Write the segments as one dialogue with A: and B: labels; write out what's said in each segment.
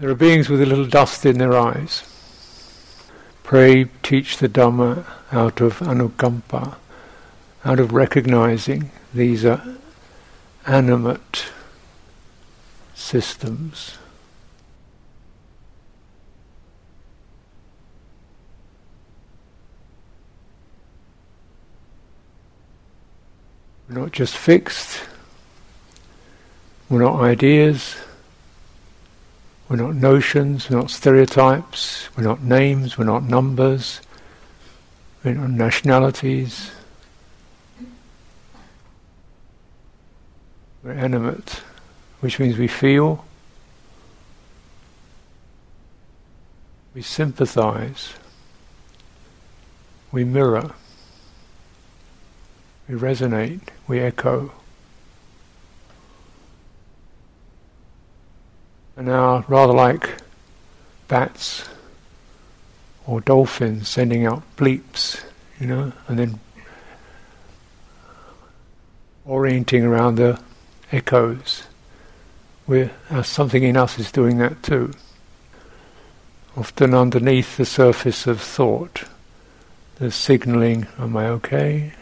A: There are beings with a little dust in their eyes. Pray, teach the Dhamma out of anukampa, out of recognizing these are animate systems. We're not just fixed, we're not ideas, we're not notions, we're not stereotypes, we're not names, we're not numbers, we're not nationalities. We're animate, which means we feel, we sympathize, we mirror we resonate, we echo. And now, rather like bats or dolphins sending out bleeps, you know, and then orienting around the echoes, uh, something in us is doing that too. Often underneath the surface of thought, there's signaling, am I okay?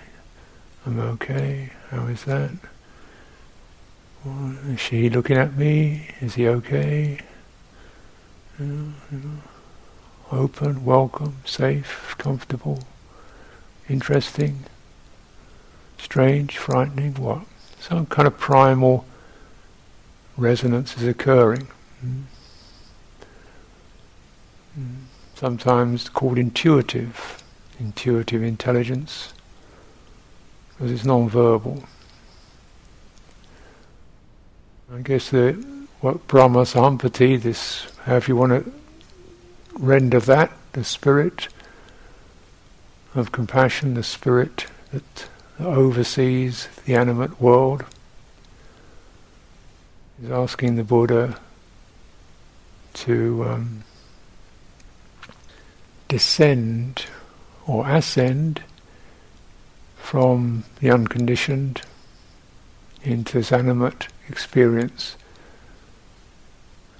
A: I'm okay. How is that? Is she looking at me? Is he okay? Open, welcome, safe, comfortable, interesting, strange, frightening, what? Some kind of primal resonance is occurring. Sometimes called intuitive, intuitive intelligence because it's non-verbal. I guess the what Brahma Sahampati, this however you want to render that, the spirit of compassion, the spirit that oversees the animate world, is asking the Buddha to um, descend or ascend from the unconditioned into this animate experience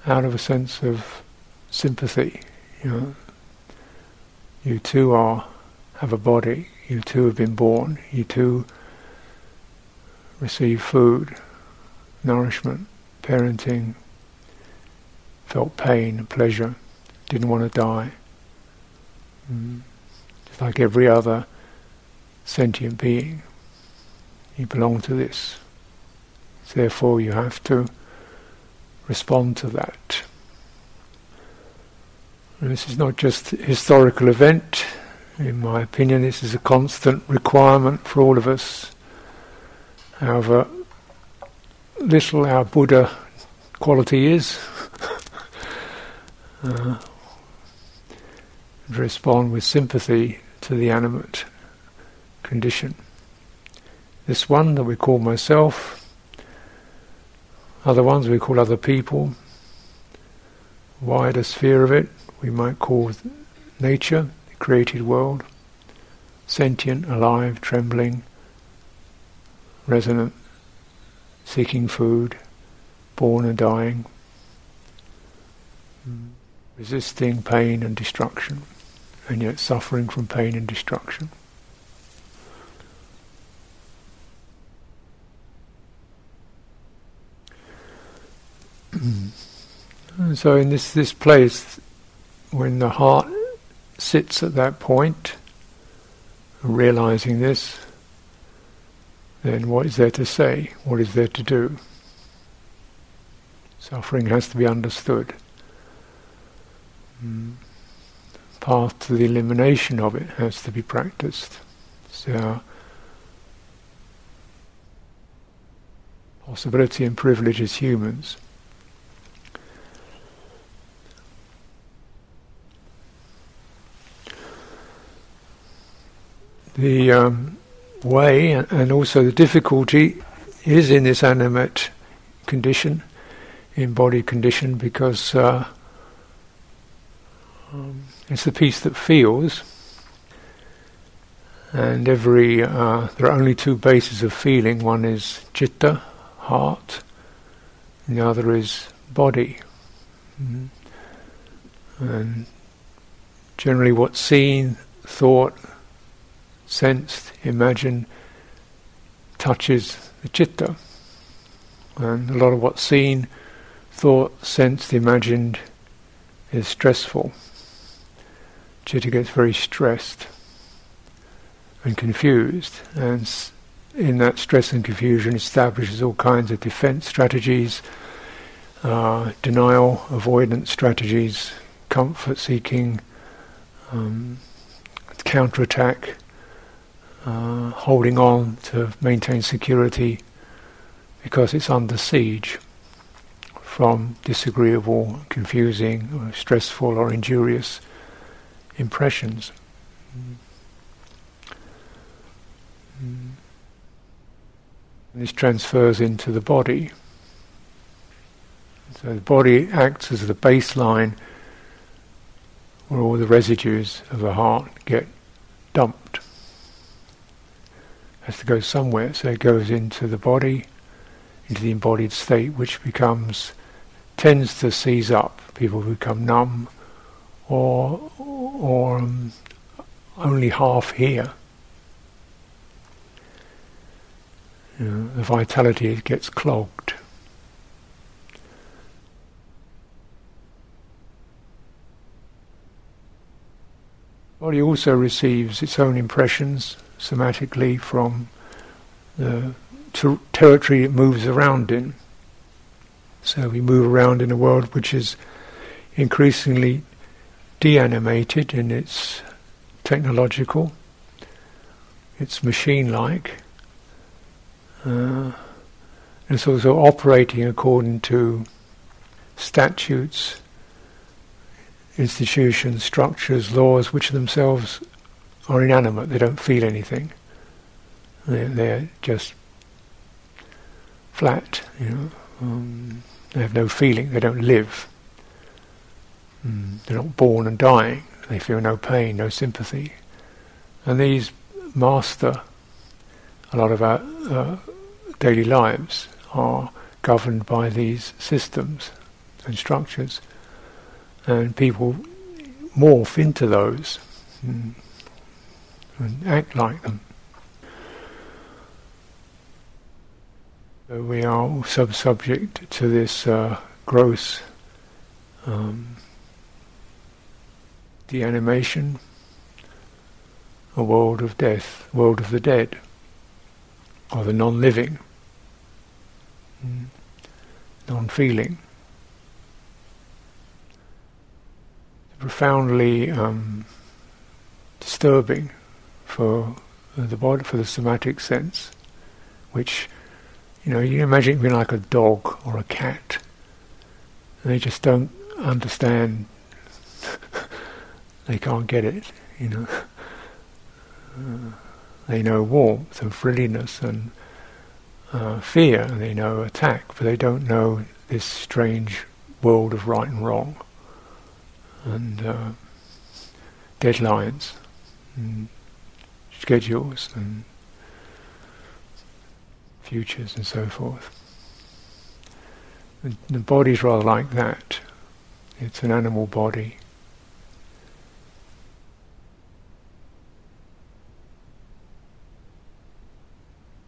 A: out of a sense of sympathy. You know, you too are have a body. You too have been born. You too receive food, nourishment, parenting, felt pain, pleasure, didn't want to die. Mm. Just like every other sentient being. You belong to this. Therefore, you have to respond to that. And this is not just a historical event. In my opinion, this is a constant requirement for all of us. However little our Buddha quality is, uh, respond with sympathy to the animate condition. This one that we call myself, other ones we call other people, wider sphere of it we might call nature, the created world, sentient, alive, trembling, resonant, seeking food, born and dying, resisting pain and destruction, and yet suffering from pain and destruction. So in this this place, when the heart sits at that point, realizing this, then what is there to say? What is there to do? Suffering has to be understood. Mm. Path to the elimination of it has to be practiced. So possibility and privilege as humans. The um, way and also the difficulty is in this animate condition, in body condition, because uh, um, it's the piece that feels, and every uh, there are only two bases of feeling. One is citta, heart, and the other is body. Mm-hmm. And generally, what's seen, thought, sensed, imagined touches the chitta. And a lot of what's seen, thought, sensed, imagined is stressful. Chitta gets very stressed and confused, and in that stress and confusion establishes all kinds of defense strategies, uh, denial, avoidance strategies, comfort seeking, um, counterattack, uh, holding on to maintain security because it's under siege from disagreeable, confusing, or stressful, or injurious impressions. Mm. This transfers into the body. So the body acts as the baseline where all the residues of the heart get dumped. Has to go somewhere, so it goes into the body, into the embodied state, which becomes tends to seize up. People who become numb, or or um, only half here. You know, the vitality gets clogged. Body also receives its own impressions somatically from the ter- territory it moves around in. So we move around in a world which is increasingly deanimated in its technological, it's machine-like, uh, and it's also operating according to statutes, institutions, structures, laws, which themselves are inanimate. They don't feel anything. They're, they're just flat. You know, um, they have no feeling. They don't live. Mm, they're not born and dying. They feel no pain, no sympathy, and these master a lot of our uh, daily lives are governed by these systems and structures, and people morph into those and, and act like them. So we are all sub-subject to this uh, gross um, deanimation, a world of death, world of the dead or the non-living, mm. non-feeling. Profoundly um, disturbing for the body, for the somatic sense, which you know you imagine it being like a dog or a cat, and they just don't understand. they can't get it, you know. Uh, they know warmth and friendliness and uh, fear, and they know attack, but they don't know this strange world of right and wrong and uh, deadlines and schedules and futures and so forth. And the body's rather like that. It's an animal body.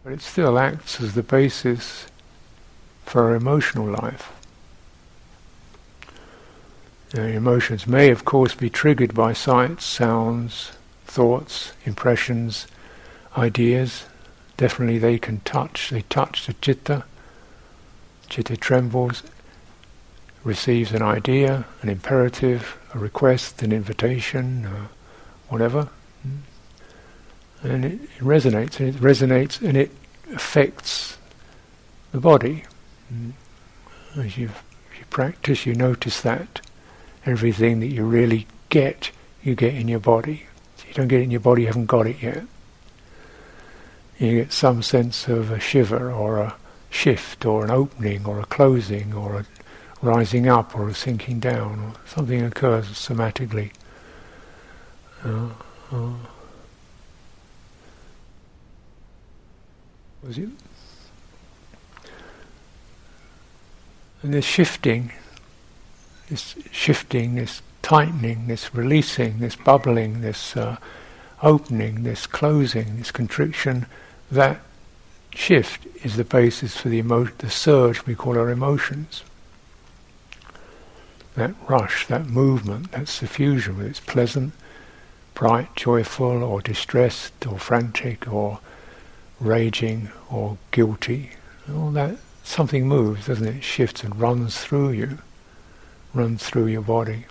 A: but it still acts as the basis for our emotional life. Now, emotions may, of course, be triggered by sights, sounds, thoughts, impressions, ideas. Definitely, they can touch. They touch the chitta. Chitta trembles, receives an idea, an imperative, a request, an invitation, uh, whatever. Hmm and it, resonates, and it resonates, and it affects the body. Mm. As you practice, you notice that everything that you really get, you get in your body. You don't get it in your body, you haven't got it yet. You get some sense of a shiver, or a shift, or an opening, or a closing, or a rising up, or a sinking down, or something occurs somatically. Uh, uh, was it? And this shifting, this shifting, this tightening, this releasing, this bubbling, this uh, opening, this closing, this constriction, that shift is the basis for the emo- the surge we call our emotions. That rush, that movement, that suffusion, whether it's pleasant, bright, joyful, or distressed, or frantic, or raging, or guilty, all that something moves, doesn't it? it? Shifts and runs through you, runs through your body.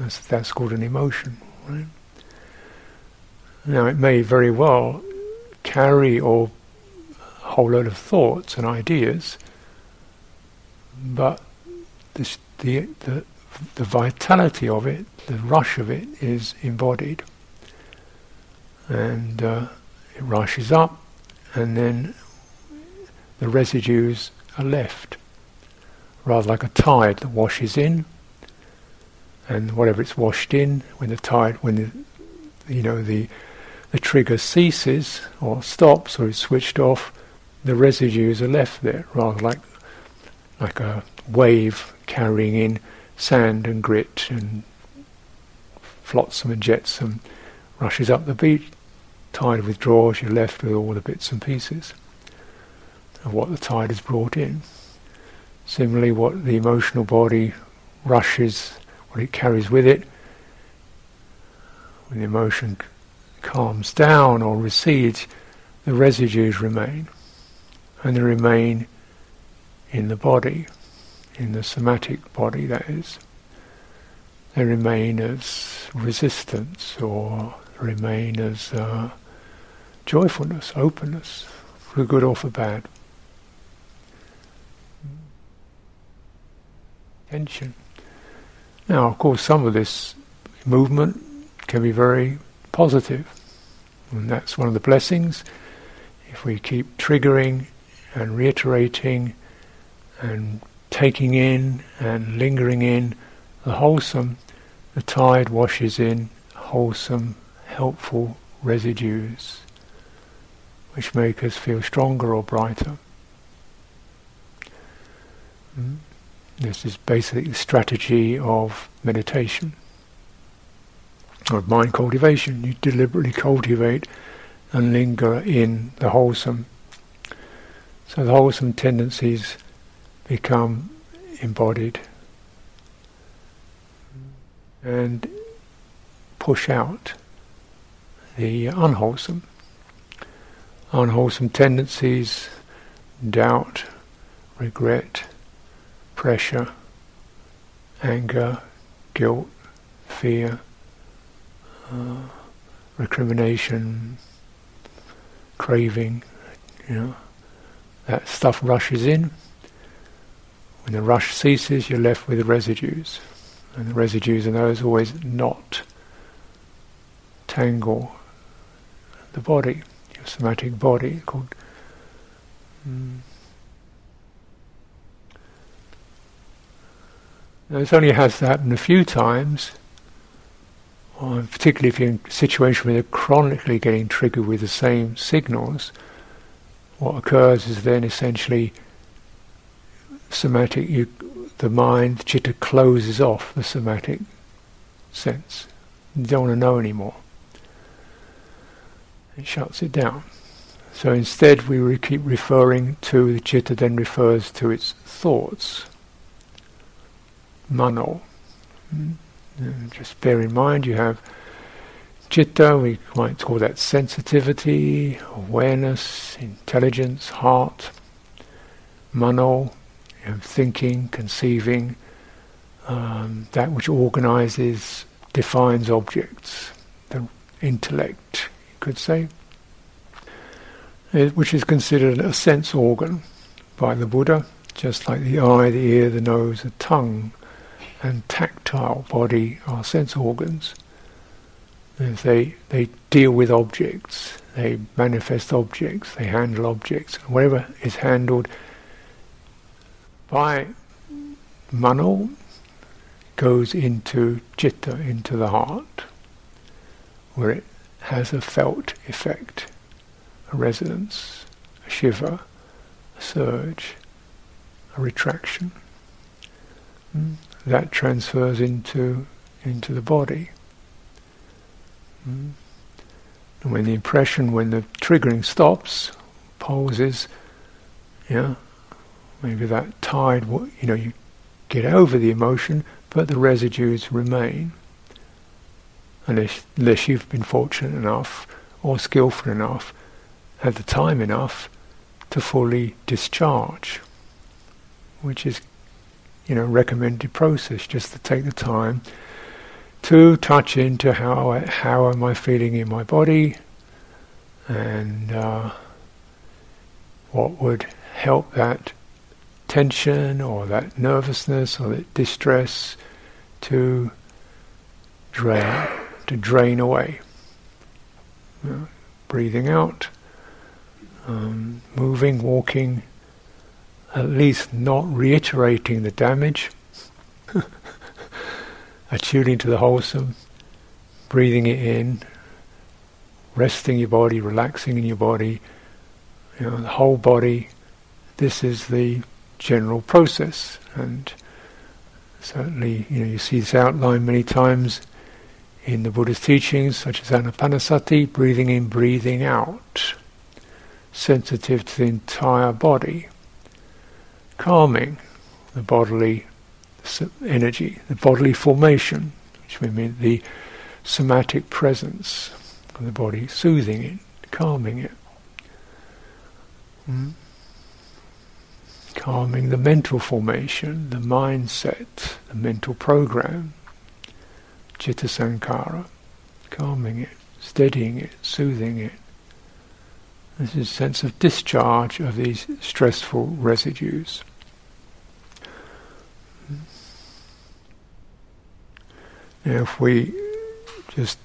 A: That's that's called an emotion, right? Now it may very well carry or a whole load of thoughts and ideas, but this, the, the the vitality of it, the rush of it, is embodied, and uh, it rushes up, and then the residues are left, rather like a tide that washes in, and whatever it's washed in, when the tide, when the, you know the the trigger ceases or stops or is switched off, the residues are left there, rather like like a wave carrying in sand and grit and flotsam and jetsam, rushes up the beach, tide withdraws, you're left with all the bits and pieces of what the tide has brought in. Similarly, what the emotional body rushes, what it carries with it, when the emotion calms down or recedes, the residues remain. And they remain in the body, in the somatic body, that is. They remain as resistance or remain as uh, joyfulness, openness, for good or for bad. Tension. Now, of course, some of this movement can be very. And that's one of the blessings. If we keep triggering and reiterating and taking in and lingering in the wholesome, the tide washes in wholesome, helpful residues which make us feel stronger or brighter. This is basically the strategy of meditation of mind cultivation. You deliberately cultivate and linger in the wholesome. So the wholesome tendencies become embodied and push out the unwholesome. Unwholesome tendencies, doubt, regret, pressure, anger, guilt, fear, uh, recrimination, craving, you know, that stuff rushes in. When the rush ceases, you're left with residues. And the residues are those always not tangle the body, your somatic body called. Mm, this only has to happen a few times, particularly if you're in a situation where you're chronically getting triggered with the same signals, what occurs is then essentially somatic, you, the mind, chitta closes off the somatic sense. You don't want to know anymore. It shuts it down. So instead we re- keep referring to, the chitta then refers to its thoughts. Mano. Mm. And just bear in mind you have chitta, we might call that sensitivity, awareness, intelligence, heart, mano, you know, thinking, conceiving, um, that which organizes, defines objects, the intellect, you could say, which is considered a sense organ by the Buddha, just like the eye, the ear, the nose, the tongue, and tactile body are sense organs. They they deal with objects, they manifest objects, they handle objects, and whatever is handled by mano goes into chitta, into the heart, where it has a felt effect, a resonance, a shiver, a surge, a retraction. Mm that transfers into into the body. Mm. And when the impression, when the triggering stops, pauses, yeah, maybe that tide, you know, you get over the emotion, but the residues remain. Unless, unless you've been fortunate enough or skillful enough, had the time enough to fully discharge, which is, you know, recommended process, just to take the time to touch into how I, how am I feeling in my body, and uh, what would help that tension or that nervousness or that distress to drain, to drain away. Breathing out, um, moving, walking, at least not reiterating the damage, attuning to the wholesome, breathing it in, resting your body, relaxing in your body, you know, the whole body. This is the general process, and certainly, you know, you see this outlined many times in the Buddha's teachings, such as Anapanasati, breathing in, breathing out, sensitive to the entire body, calming the bodily energy, the bodily formation, which we mean the somatic presence of the body, soothing it, calming it. Mm calming the mental formation, the mindset, the mental program, chitta sankhara, calming it, steadying it, soothing it. This is a sense of discharge of these stressful residues. Now, if we just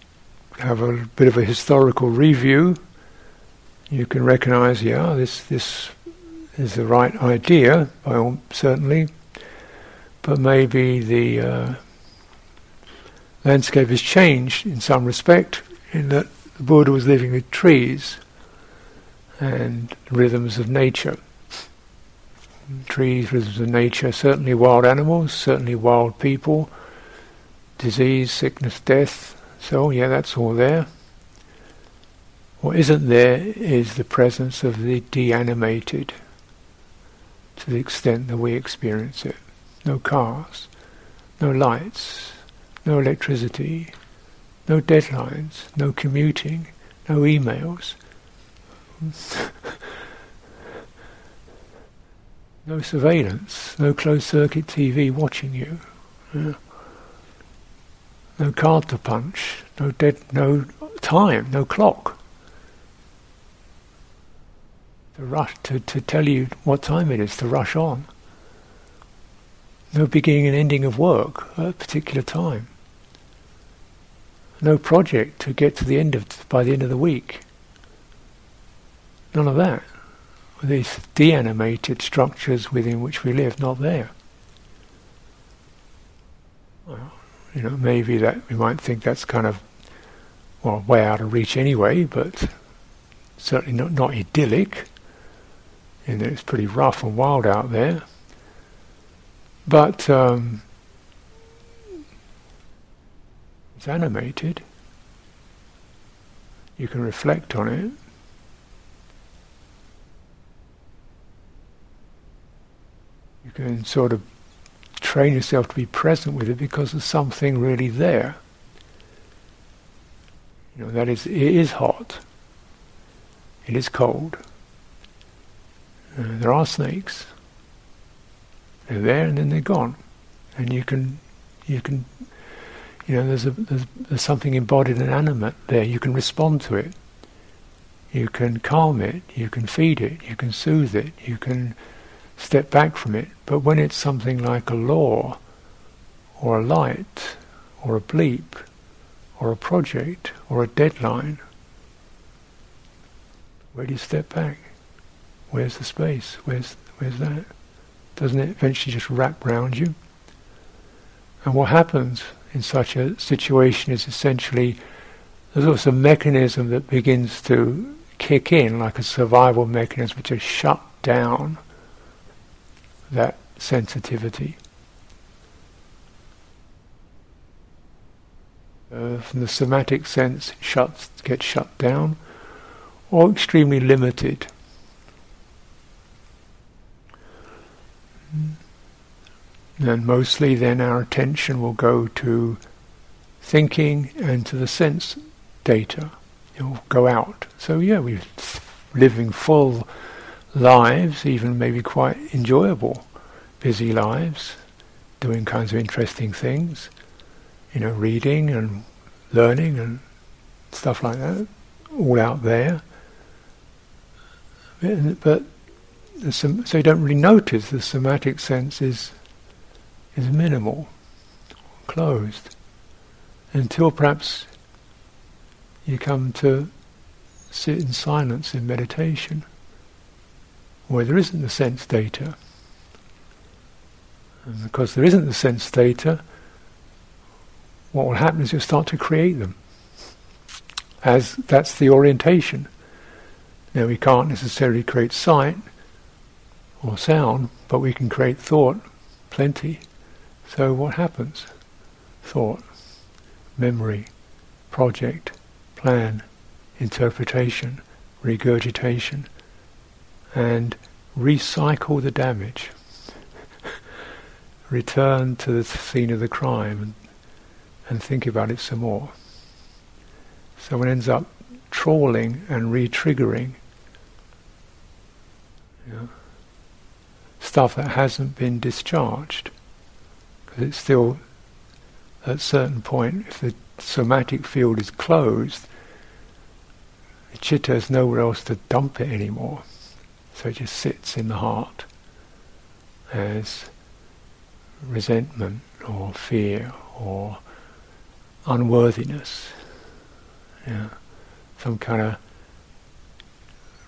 A: have a bit of a historical review, you can recognize, yeah, this this is the right idea, by all, certainly, but maybe the uh, landscape has changed in some respect, in that the Buddha was living with trees and rhythms of nature. Trees, rhythms of nature, certainly wild animals, certainly wild people, disease, sickness, death. So, yeah, that's all there. What isn't there is the presence of the deanimated to the extent that we experience it. No cars, no lights, no electricity, no deadlines, no commuting, no emails. no surveillance, no closed circuit TV watching you. Yeah. No card to punch, no dead, no time, no clock to rush to, to tell you what time it is to rush on. No beginning and ending of work at a particular time. No project to get to the end of by the end of the week. None of that. These deanimated structures within which we live, not there. Well, you know, maybe that we might think that's kind of well way out of reach anyway, but certainly not not idyllic and it's pretty rough and wild out there. But um, it's animated. You can reflect on it. You can sort of train yourself to be present with it because there's something really there. You know, that is, it is hot. It is cold. Uh, there are snakes. They're there and then they're gone, and you can, you can, you know, there's a there's, there's something embodied and animate there. You can respond to it. You can calm it. You can feed it. You can soothe it. You can step back from it. But when it's something like a law, or a light, or a bleep, or a project, or a deadline, where do you step back? Where's the space? Where's where's that? Doesn't it eventually just wrap round you? And what happens in such a situation is essentially there's also a mechanism that begins to kick in, like a survival mechanism, which is shut down that sensitivity. Uh, from the somatic sense, shuts gets shut down, or extremely limited. And mostly then our attention will go to thinking and to the sense data. It will go out. So yeah, we're living full lives, even maybe quite enjoyable, busy lives, doing kinds of interesting things, you know, reading and learning and stuff like that, all out there. But so you don't really notice the somatic sense is is minimal, closed, until perhaps you come to sit in silence in meditation, where there isn't the sense data. And because there isn't the sense data, what will happen is you'll start to create them. As that's the orientation. Now we can't necessarily create sight or sound, but we can create thought plenty. So what happens? Thought, memory, project, plan, interpretation, regurgitation, and recycle the damage. Return to the scene of the crime and, and think about it some more. So one ends up trawling and re-triggering you know, stuff that hasn't been discharged because it's still at a certain point, if the somatic field is closed, the chitta has nowhere else to dump it anymore. So it just sits in the heart as resentment or fear or unworthiness. Yeah. Some kind of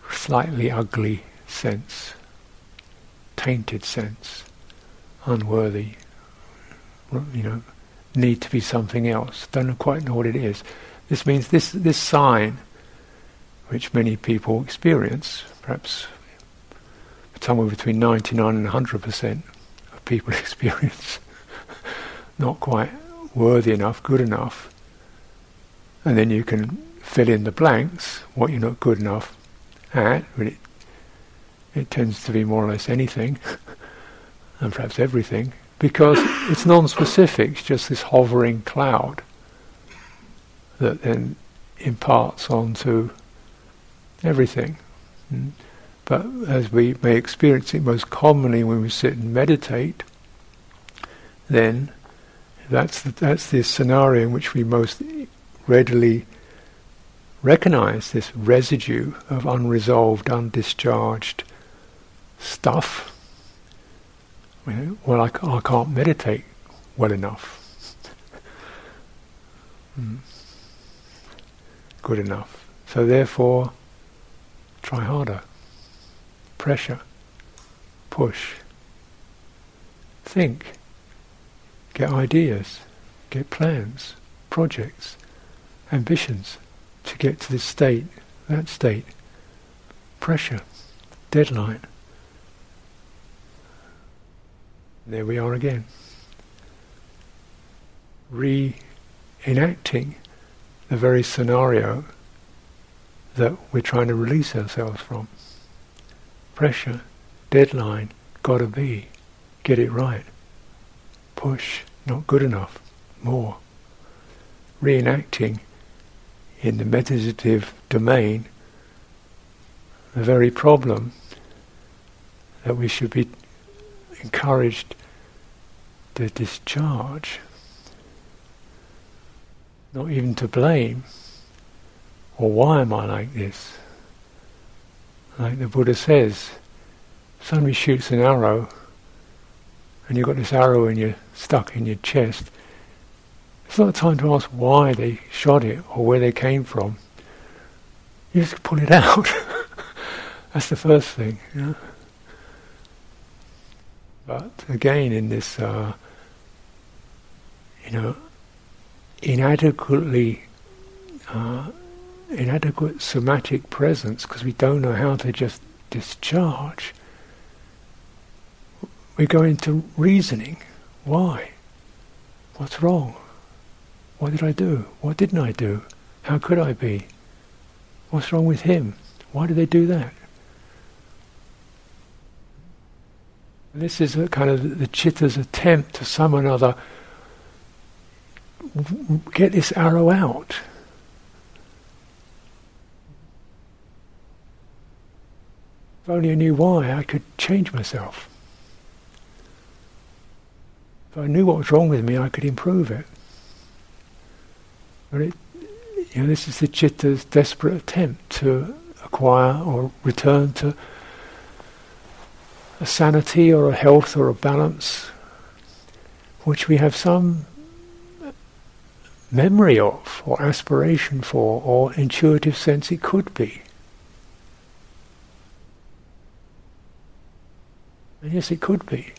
A: slightly ugly sense, tainted sense, unworthy you know, need to be something else. Don't quite know what it is. This means this this sign, which many people experience, perhaps somewhere between 99 and 100 percent of people experience, not quite worthy enough, good enough, and then you can fill in the blanks what you're not good enough at. But it, it tends to be more or less anything, and perhaps everything because it's non-specific, it's just this hovering cloud that then imparts onto everything. Mm. But as we may experience it most commonly when we sit and meditate, then that's the, that's the scenario in which we most readily recognize this residue of unresolved, undischarged stuff well, I, can't meditate well enough. mm. Good enough. So therefore, try harder. Pressure. Push. Think. Get ideas. Get plans. Projects. Ambitions to get to this state, that state. Pressure. Deadline. There we are again. Re-enacting the very scenario that we're trying to release ourselves from. Pressure, deadline, gotta be, get it right. Push, not good enough, more. Reenacting in the meditative domain the very problem that we should be encouraged to discharge, not even to blame, or why am I like this? Like the Buddha says, somebody shoots an arrow, and you've got this arrow in your stuck in your chest. It's not time to ask why they shot it or where they came from. You just pull it out. That's the first thing. But again, in this, uh, you know, inadequately, uh, inadequate somatic presence, because we don't know how to just discharge, we go into reasoning. Why? What's wrong? What did I do? What didn't I do? How could I be? What's wrong with him? Why did they do that? This is kind of the chitta's attempt to some another get this arrow out. If only I knew why, I could change myself. If I knew what was wrong with me, I could improve it. But it, you know, this is the chitta's desperate attempt to acquire or return to a sanity or a health or a balance which we have some memory of or aspiration for or intuitive sense it could be. And yes, it could be.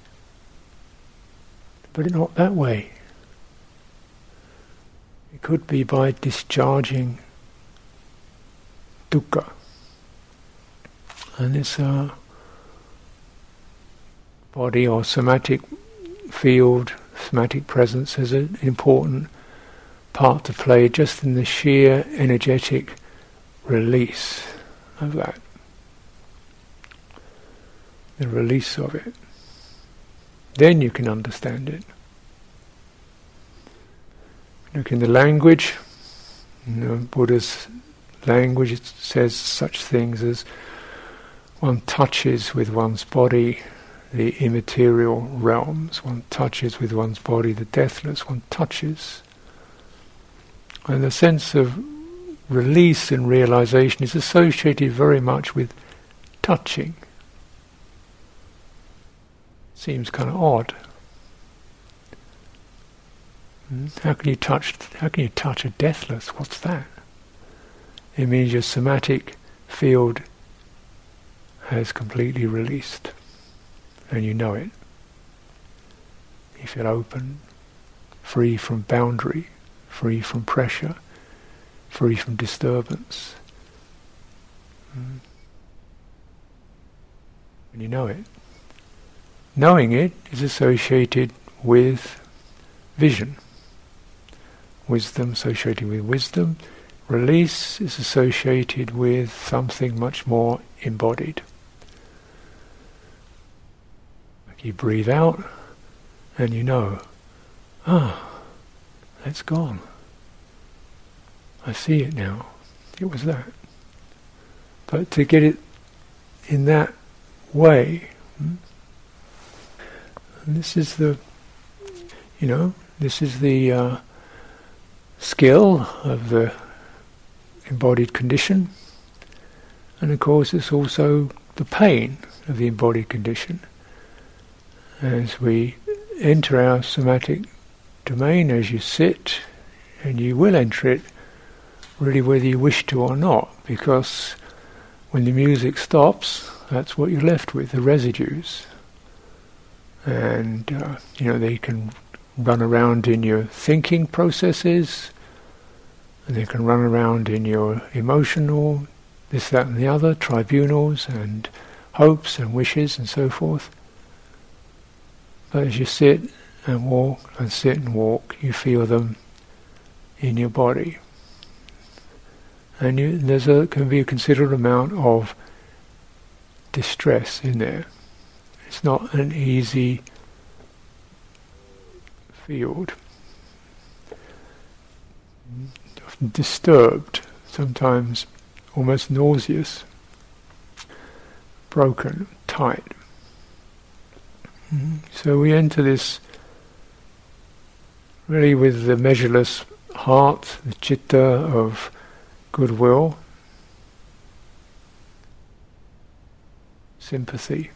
A: But not that way. It could be by discharging dukkha. And it's a body or somatic field, somatic presence has an important part to play just in the sheer energetic release of that. The release of it. Then you can understand it. Look in the language, the Buddha's language, it says such things as one touches with one's body the immaterial realms, one touches with one's body the deathless, one touches. And the sense of release and realization is associated very much with touching. Seems kind of odd. Hmm? How can you touch? How can you touch a deathless? What's that? It means your somatic field has completely released, and you know it. You feel open, free from boundary, free from pressure, free from disturbance. Mm. And you know it. Knowing it is associated with vision. Wisdom associated with wisdom. Release is associated with something much more embodied. You breathe out and you know, ah, that's gone. I see it now. It was that. But to get it in that way, hmm, and this is the, you know, this is the uh, skill of the embodied condition. And of course, it's also the pain of the embodied condition. As we enter our somatic domain, as you sit, and you will enter it really whether you wish to or not, because when the music stops, that's what you're left with, the residues and uh, you know they can run around in your thinking processes, and they can run around in your emotional, this, that, and the other tribunals and hopes and wishes and so forth. But as you sit and walk and sit and walk, you feel them in your body. And you, there's a, can be a considerable amount of distress in there. It's not an easy field. Disturbed, sometimes almost nauseous, broken, tight. So we enter this really with the measureless heart, the chitta of goodwill, sympathy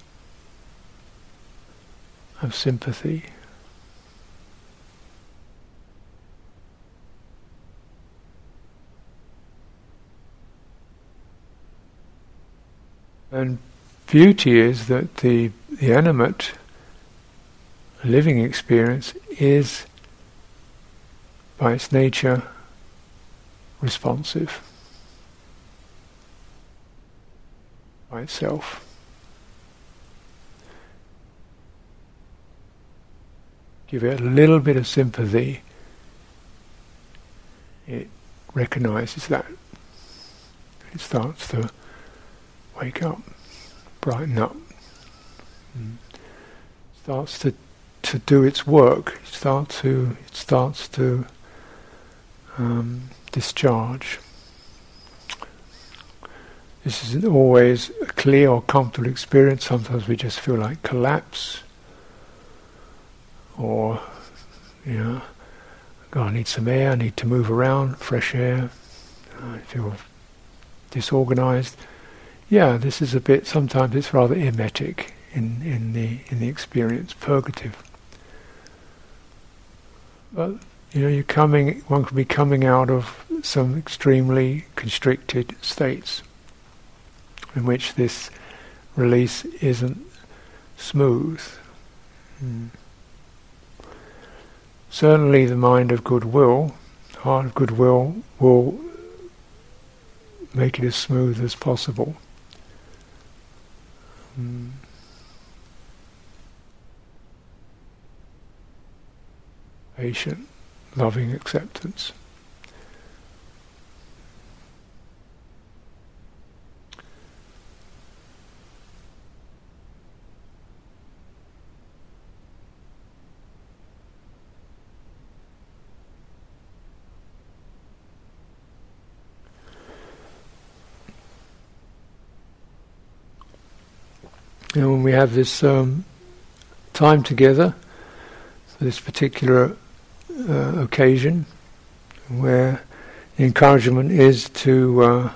A: of sympathy. And beauty is that the, the animate living experience is, by its nature, responsive by itself. Give it a little bit of sympathy, it recognizes that. It starts to wake up, brighten up, starts to to do its work. It starts to it starts to um, discharge. This isn't always a clear or comfortable experience. Sometimes we just feel like collapse, or you know, God, I need some air. I need to move around, fresh air. I feel disorganized. Yeah, this is a bit. Sometimes it's rather emetic in in the in the experience, purgative. But you know, you're coming. One can be coming out of some extremely constricted states in which this release isn't smooth. Mm. Certainly, the mind of goodwill, heart of goodwill, will make it as smooth as possible. Mm. Patient, loving acceptance. You know, when we have this um, time together, this particular uh, occasion, where the encouragement is to, uh,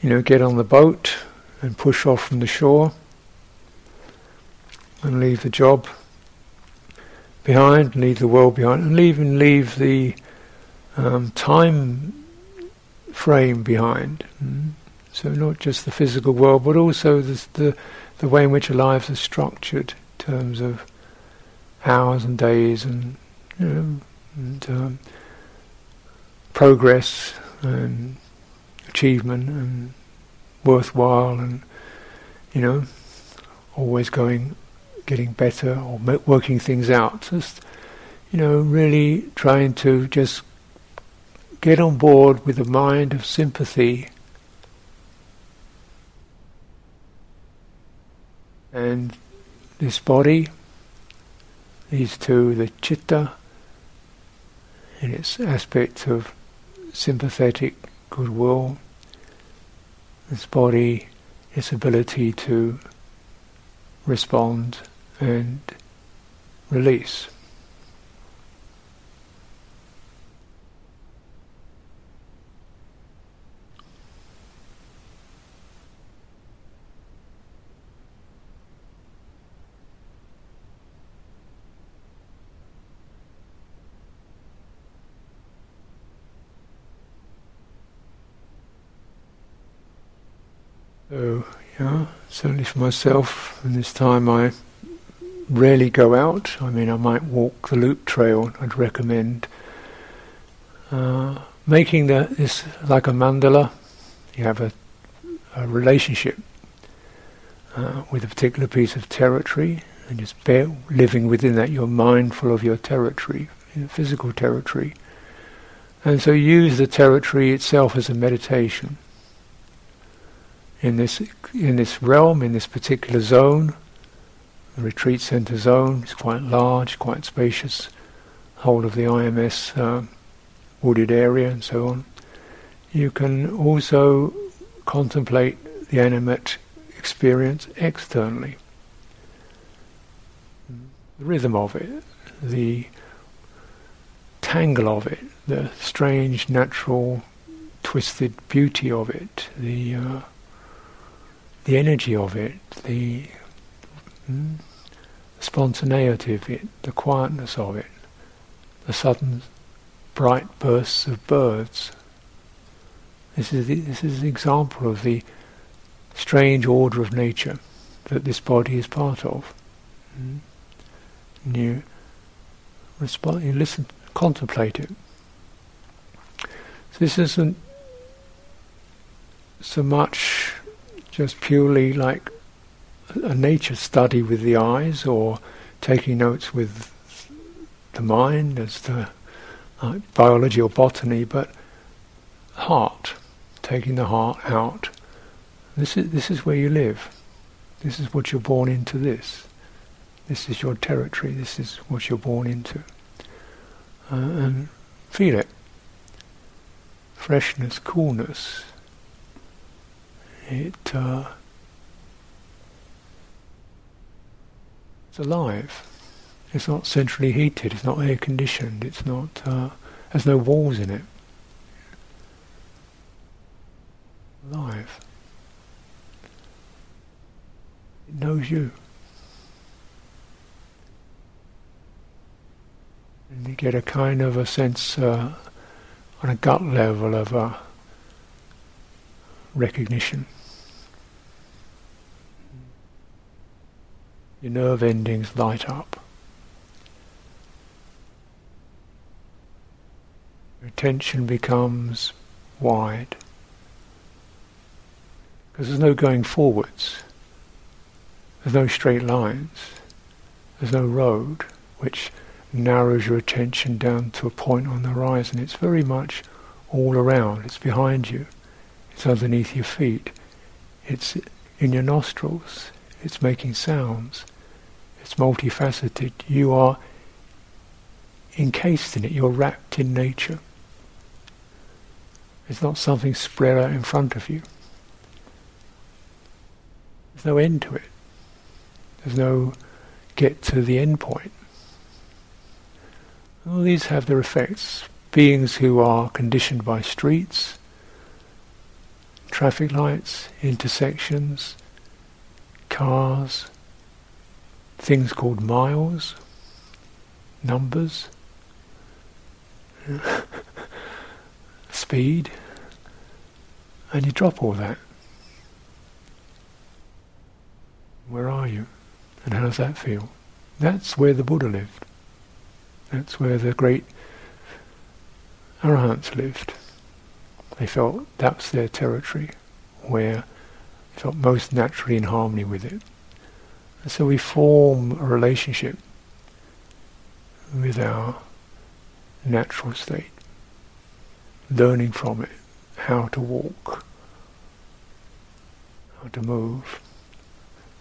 A: you know, get on the boat and push off from the shore and leave the job behind, leave the world behind, and even leave the um, time frame behind. Mm. So not just the physical world, but also the, the the way in which our lives are structured in terms of hours and days and, you know, and um, progress and achievement and worthwhile and you know always going getting better or working things out. Just you know really trying to just get on board with a mind of sympathy And this body, these two, the chitta, in its aspect of sympathetic goodwill, this body, its ability to respond and release. So, yeah, certainly for myself, this time I rarely go out. I mean, I might walk the loop trail. I'd recommend uh, making the, this like a mandala. You have a, a relationship uh, with a particular piece of territory, and just bear, living within that, you're mindful of your territory, your physical territory, and so use the territory itself as a meditation in this in this realm, in this particular zone, the retreat center zone is quite large, quite spacious, whole of the IMS uh, wooded area and so on. You can also contemplate the animate experience externally. The rhythm of it, the tangle of it, the strange, natural, twisted beauty of it, the uh, the energy of it, the mm, spontaneity of it, the quietness of it, the sudden bright bursts of birds. This is the, this is an example of the strange order of nature that this body is part of. Mm. You respond, you listen, contemplate it. So this isn't so much just purely like a nature study with the eyes or taking notes with the mind as to like biology or botany, but heart, taking the heart out. This is this is where you live. This is what you're born into. This, this is your territory. This is what you're born into, uh, and feel it. Freshness, coolness. It. Uh, it's alive. It's not centrally heated. It's not air conditioned. It's not. Uh, has no walls in it. Alive. It knows you. And you get a kind of a sense uh, on a gut level of a recognition. Your nerve endings light up. Your attention becomes wide. Because there's no going forwards. There's no straight lines. There's no road which narrows your attention down to a point on the horizon. It's very much all around. It's behind you. It's underneath your feet. It's in your nostrils. It's making sounds. It's multifaceted. You are encased in it. You're wrapped in nature. It's not something spread out in front of you. There's no end to it. There's no get to the end point. All these have their effects. Beings who are conditioned by streets, traffic lights, intersections, cars, things called miles, numbers, speed, and you drop all that. Where are you? And how does that feel? That's where the Buddha lived. That's where the great arahants lived. They felt that's their territory, where they felt most naturally in harmony with it. And so we form a relationship with our natural state, learning from it how to walk, how to move.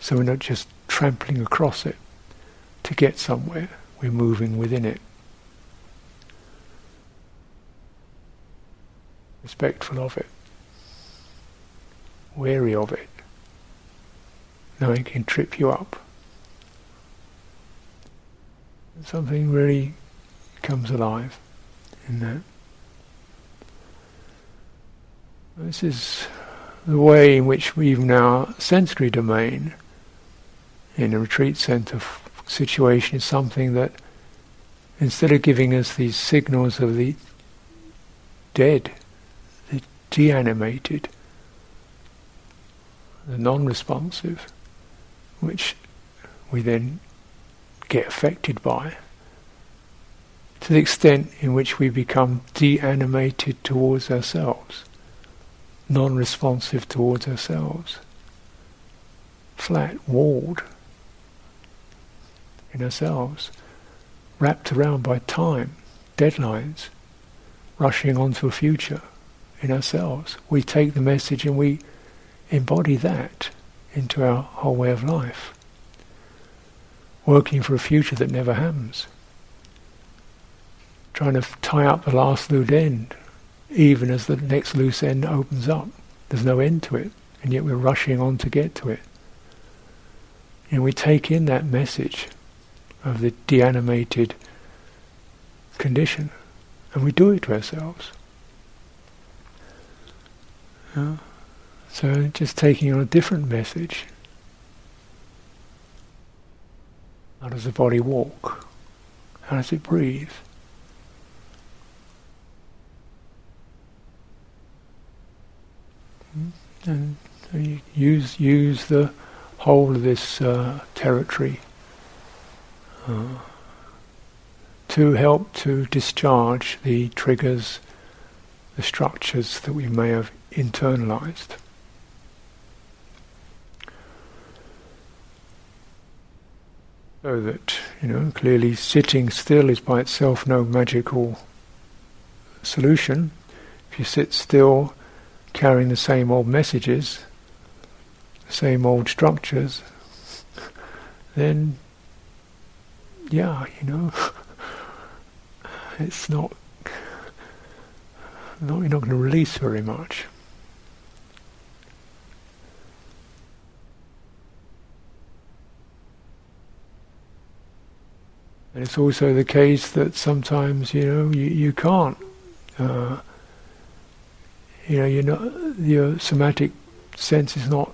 A: So we're not just trampling across it to get somewhere, we're moving within it. Respectful of it, wary of it, knowing it can trip you up. Something really comes alive in that. This is the way in which we even our sensory domain in a retreat center situation is something that instead of giving us these signals of the dead, deanimated, the non-responsive, which we then get affected by, to the extent in which we become deanimated towards ourselves, non-responsive towards ourselves, flat, walled in ourselves, wrapped around by time, deadlines, rushing on to a future in ourselves. We take the message and we embody that into our whole way of life, working for a future that never happens, trying to tie up the last loose end, even as the next loose end opens up. There's no end to it, and yet we're rushing on to get to it. And we take in that message of the deanimated condition. And we do it to ourselves. So just taking on a different message. How does the body walk? How does it breathe? Hmm? And you use use the whole of this uh, territory to help to discharge the triggers, the structures that we may have internalized. So that, you know, clearly sitting still is by itself no magical solution. If you sit still, carrying the same old messages, the same old structures, then, yeah, you know, it's not, not you're not going to release very much. And it's also the case that sometimes, you know, you, you can't, uh, you know, you're not, your somatic sense is not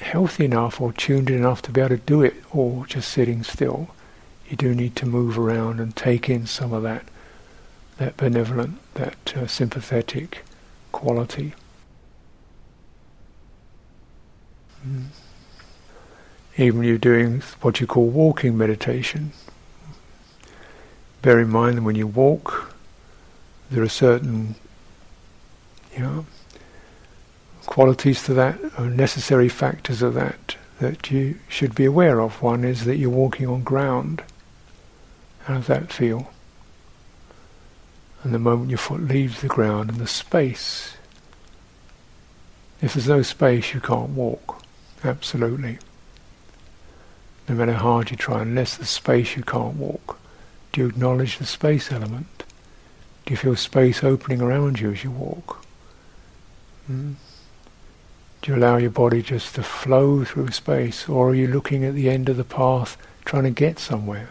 A: healthy enough or tuned enough to be able to do it all just sitting still. You do need to move around and take in some of that, that benevolent, that uh, sympathetic quality. Mm. Even you're doing what you call walking meditation, bear in mind that when you walk, there are certain, you know, qualities to that, or necessary factors of that, that you should be aware of. One is that you're walking on ground. How does that feel? And the moment your foot leaves the ground and the space, if there's no space, you can't walk. Absolutely. No matter how hard you try, unless there's space, you can't walk. Do you acknowledge the space element? Do you feel space opening around you as you walk? Mm? Do you allow your body just to flow through space? Or are you looking at the end of the path trying to get somewhere?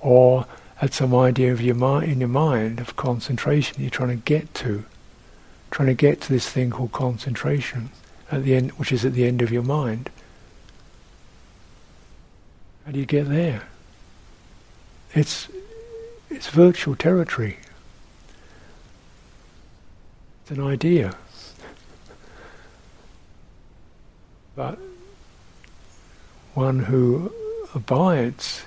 A: Or at some idea of your mind in your mind of concentration you're trying to get to. Trying to get to this thing called concentration at the end which is at the end of your mind. How do you get there? It's, it's virtual territory. It's an idea. But one who abides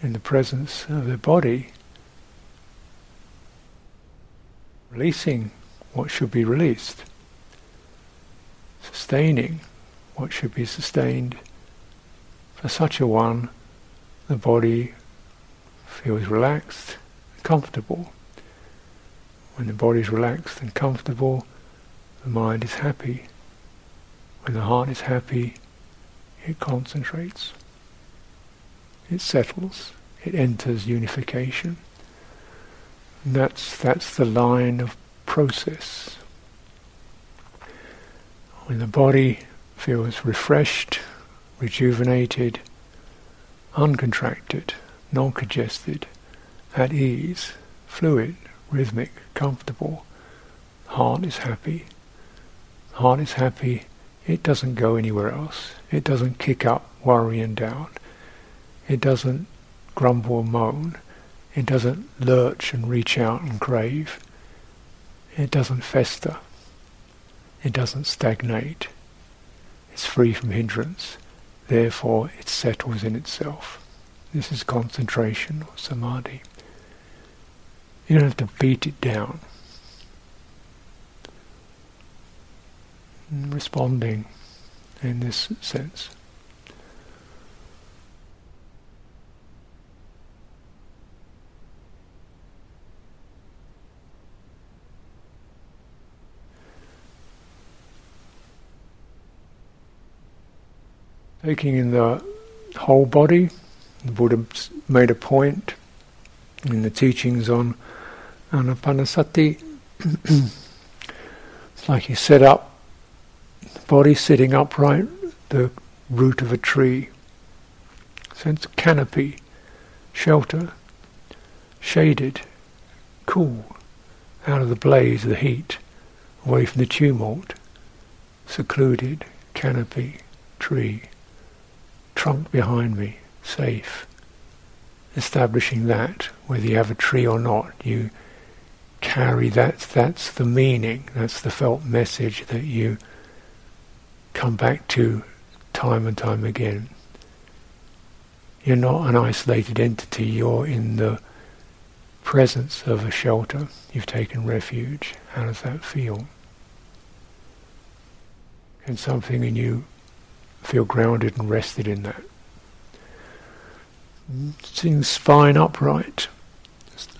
A: in the presence of the body, releasing what should be released, sustaining what should be sustained, for such a one the body feels relaxed, and comfortable. When the body is relaxed and comfortable, the mind is happy. When the heart is happy, it concentrates. It settles. It enters unification. And that's that's the line of process. When the body feels refreshed, rejuvenated, uncontracted, non-congested, at ease, fluid, rhythmic, comfortable. Heart is happy. Heart is happy. It doesn't go anywhere else. It doesn't kick up worry and doubt. It doesn't grumble and moan. It doesn't lurch and reach out and crave. It doesn't fester. It doesn't stagnate. It's free from hindrance. Therefore, it settles in itself. This is concentration or samadhi. You don't have to beat it down. Responding in this sense. Taking in the whole body, the Buddha made a point in the teachings on Anapanasati. it's like he set up the body sitting upright, the root of a tree. It's canopy, shelter, shaded, cool, out of the blaze, the heat, away from the tumult, secluded, canopy, tree trunk behind me, safe. Establishing that, whether you have a tree or not, you carry that, that's the meaning, that's the felt message that you come back to time and time again. You're not an isolated entity, you're in the presence of a shelter. You've taken refuge. How does that feel? Can something in you feel grounded and rested in that. Sitting spine upright,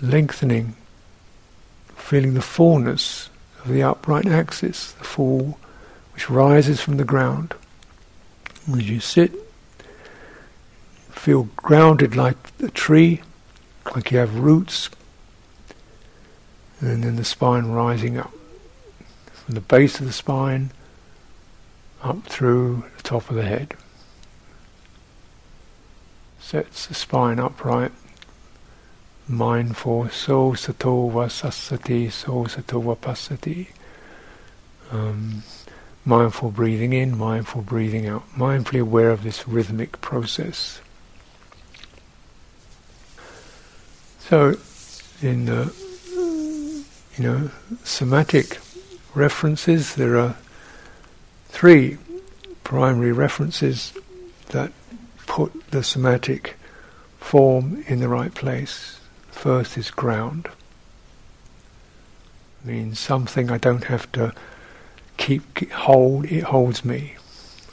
A: lengthening feeling the fullness of the upright axis, the full which rises from the ground. As you sit, feel grounded like a tree, like you have roots, and then the spine rising up from the base of the spine up through the top of the head. Sets the spine upright, mindful, so sato vasasati, so sato vapassati. Um, mindful breathing in, mindful breathing out, mindfully aware of this rhythmic process. So, in the you know somatic references, there are three primary references that put the somatic form in the right place. First is ground. It Means something I don't have to keep hold. It holds me.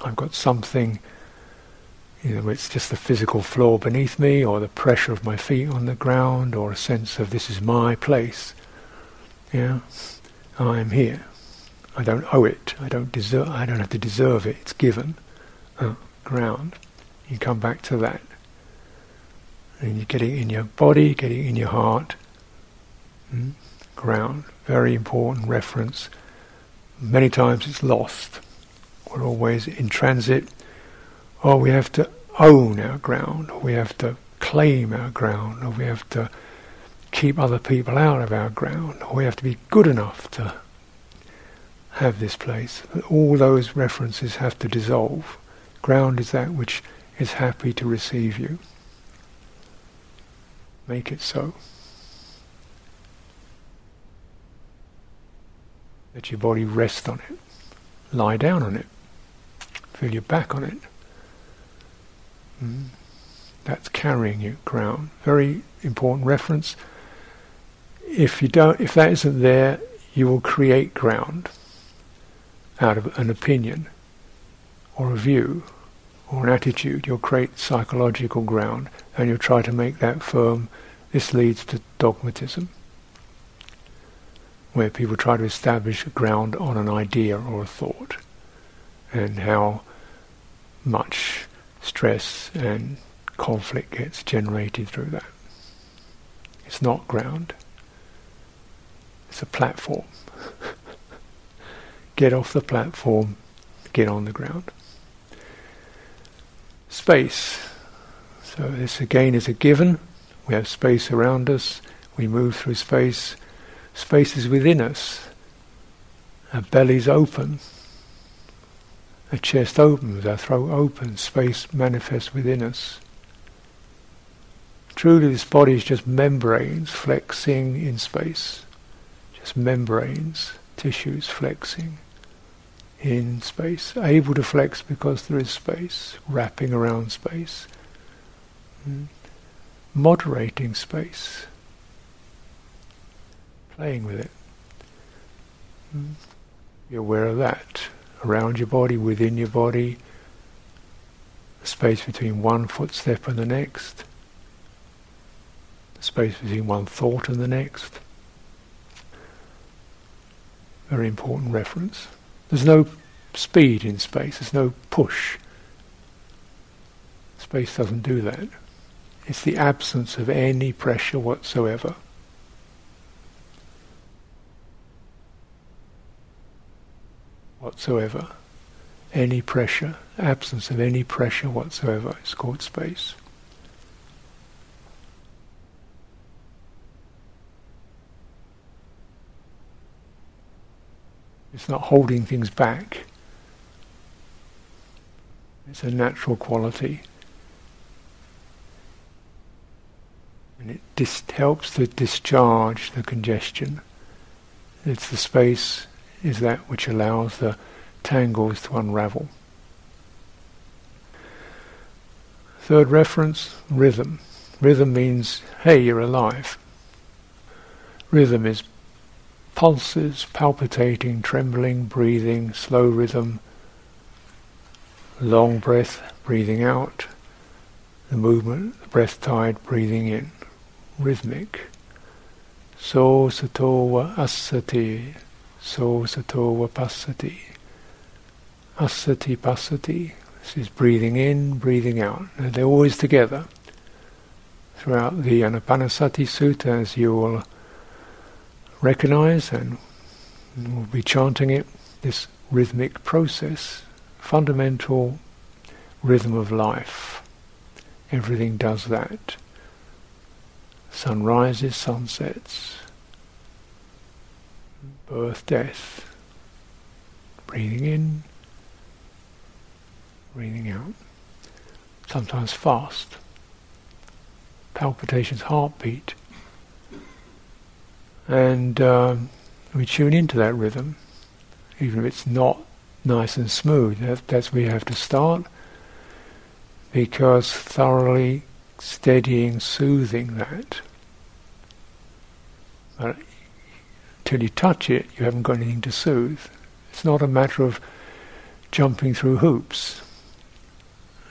A: I've got something. You know, it's just the physical floor beneath me, or the pressure of my feet on the ground, or a sense of this is my place. Yeah, I am here. I don't owe it. I don't deserve. I don't have to deserve it. It's given. Uh, ground. You come back to that, and you get it in your body, get it in your heart. Mm? Ground. Very important reference. Many times it's lost. We're always in transit. Or we have to own our ground. We have to claim our ground. Or we have to keep other people out of our ground, or we have to be good enough to have this place. All those references have to dissolve. Ground is that which is happy to receive you. Make it so. Let your body rest on it. Lie down on it. Feel your back on it. Mm. That's carrying you, ground. Very important reference if you don't, if that isn't there, you will create ground out of an opinion or a view or an attitude. You'll create psychological ground and you'll try to make that firm. This leads to dogmatism, where people try to establish a ground on an idea or a thought, and how much stress and conflict gets generated through that. It's not ground. It's a platform. get off the platform, get on the ground. Space. So this again is a given. We have space around us. We move through space. Space is within us. Our belly's open. Our chest opens, our throat opens, space manifests within us. Truly this body is just membranes flexing in space just membranes, tissues flexing in space, able to flex because there is space, wrapping around space, mm. moderating space, playing with it. Mm. Be aware of that around your body, within your body, the space between one footstep and the next, the space between one thought and the next. Very important reference. There's no speed in space, there's no push. Space doesn't do that. It's the absence of any pressure whatsoever. Whatsoever. Any pressure, absence of any pressure whatsoever is called space. It's not holding things back. It's a natural quality. And it dis- helps to discharge the congestion. It's the space is that which allows the tangles to unravel. Third reference, rhythm. Rhythm means, hey, you're alive. Rhythm is pulses, palpitating, trembling, breathing, slow rhythm, long breath, breathing out, the movement, the breath tide, breathing in, rhythmic. So sato asati, so sato wa pasati. Asati pasati. This is breathing in, breathing out. And they're always together. Throughout the Anapanasati Sutta, as you will recognize and we'll be chanting it, this rhythmic process, fundamental rhythm of life. Everything does that. Sun rises, sun sets. Birth, death. Breathing in, breathing out. Sometimes fast. Palpitations, heartbeat. And um, we tune into that rhythm, even if it's not nice and smooth. That, that's where you have to start, because thoroughly steadying, soothing that. But until you touch it, you haven't got anything to soothe. It's not a matter of jumping through hoops.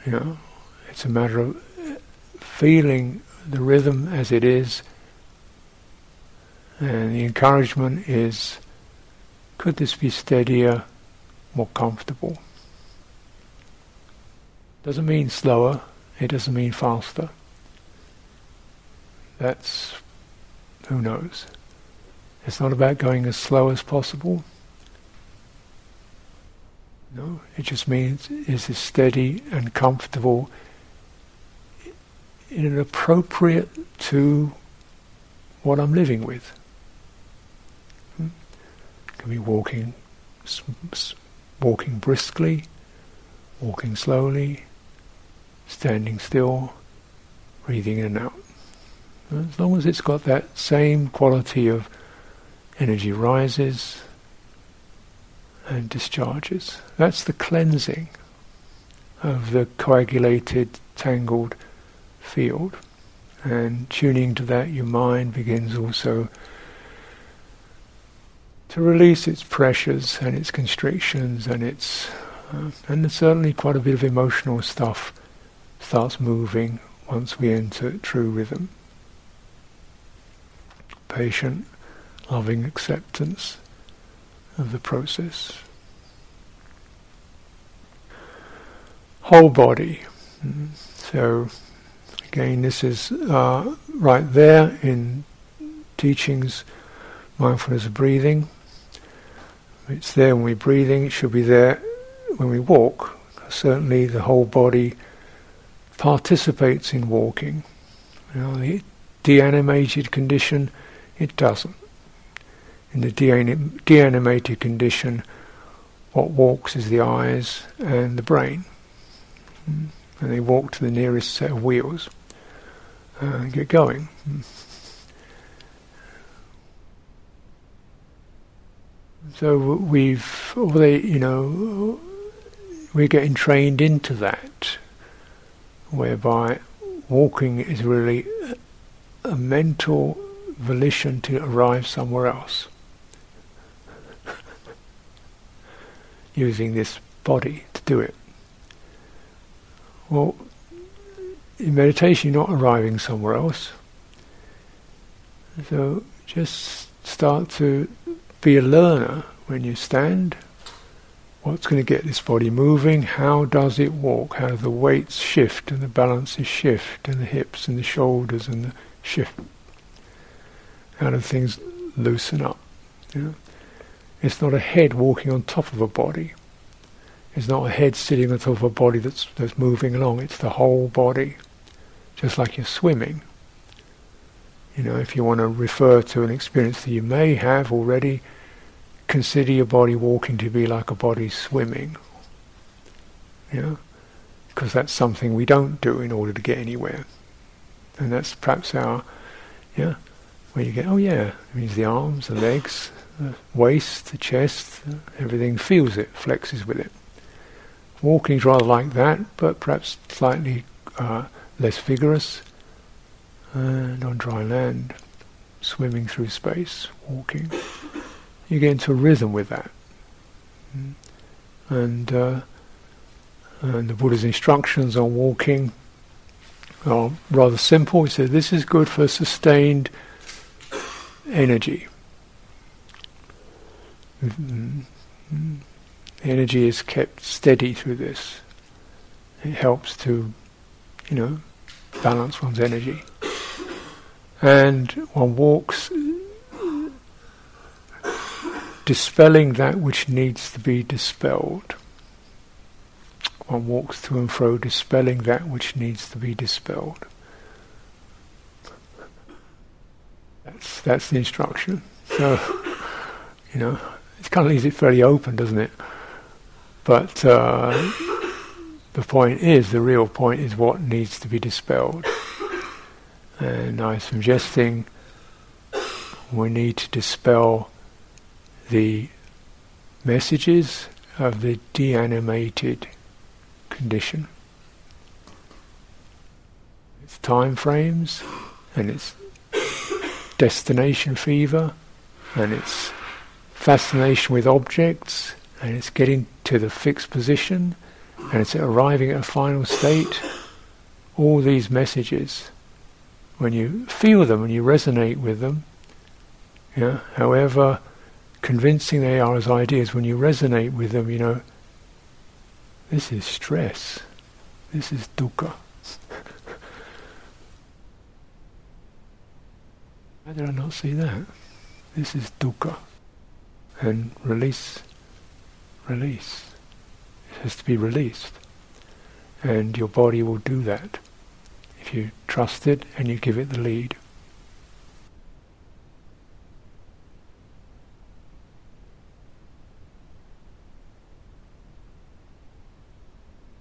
A: You know, it's a matter of feeling the rhythm as it is, and the encouragement is, could this be steadier, more comfortable? Doesn't mean slower, it doesn't mean faster. That's, who knows. It's not about going as slow as possible. No, it just means is it steady and comfortable in an appropriate to what I'm living with. Can be walking, walking briskly, walking slowly, standing still, breathing in and out. As long as it's got that same quality of energy rises and discharges. That's the cleansing of the coagulated, tangled field. And tuning to that, your mind begins also to release its pressures and its constrictions and its uh, and certainly quite a bit of emotional stuff starts moving once we enter true rhythm. Patient, loving acceptance of the process. Whole body. Mm. So, again, this is uh, right there in teachings, mindfulness of breathing. It's there when we're breathing, it should be there when we walk. Certainly, the whole body participates in walking. You know, the deanimated condition, it doesn't. In the deanimated condition, what walks is the eyes and the brain. And they walk to the nearest set of wheels uh, and get going. So we've, you know, we're getting trained into that, whereby walking is really a mental volition to arrive somewhere else. using this body to do it. Well, in meditation, you're not arriving somewhere else. So just start to be a learner when you stand. What's going to get this body moving? How does it walk? How do the weights shift and the balances shift and the hips and the shoulders and the shift? How do things loosen up? You know? It's not a head walking on top of a body. It's not a head sitting on top of a body that's, that's moving along. It's the whole body. Just like you're swimming. You know, if you want to refer to an experience that you may have already, consider your body walking to be like a body swimming. Know, because that's something we don't do in order to get anywhere. And that's perhaps our, yeah, where you get, oh yeah, it means the arms, the legs, the waist, the chest, everything feels it, flexes with it. Walking is rather like that, but perhaps slightly uh, less vigorous. And on dry land, swimming through space, walking, you get into a rhythm with that. Mm. And uh, and the Buddha's instructions on walking are rather simple. He said this is good for sustained energy. Mm-hmm. Energy is kept steady through this. It helps to, you know, balance one's energy. And one walks dispelling that which needs to be dispelled. One walks to and fro dispelling that which needs to be dispelled. That's that's the instruction. So, you know, it kind of leaves it fairly open, doesn't it? But uh, the point is, the real point is what needs to be dispelled. And I'm suggesting we need to dispel the messages of the deanimated condition. Its time frames and its destination fever and its fascination with objects and it's getting to the fixed position and it's arriving at a final state. All these messages, when you feel them and you resonate with them, yeah, however convincing they are as ideas, when you resonate with them, you know, this is stress, this is dukkha. How did I not see that? This is dukkha. And release, release. It has to be released. And your body will do that you trust it and you give it the lead.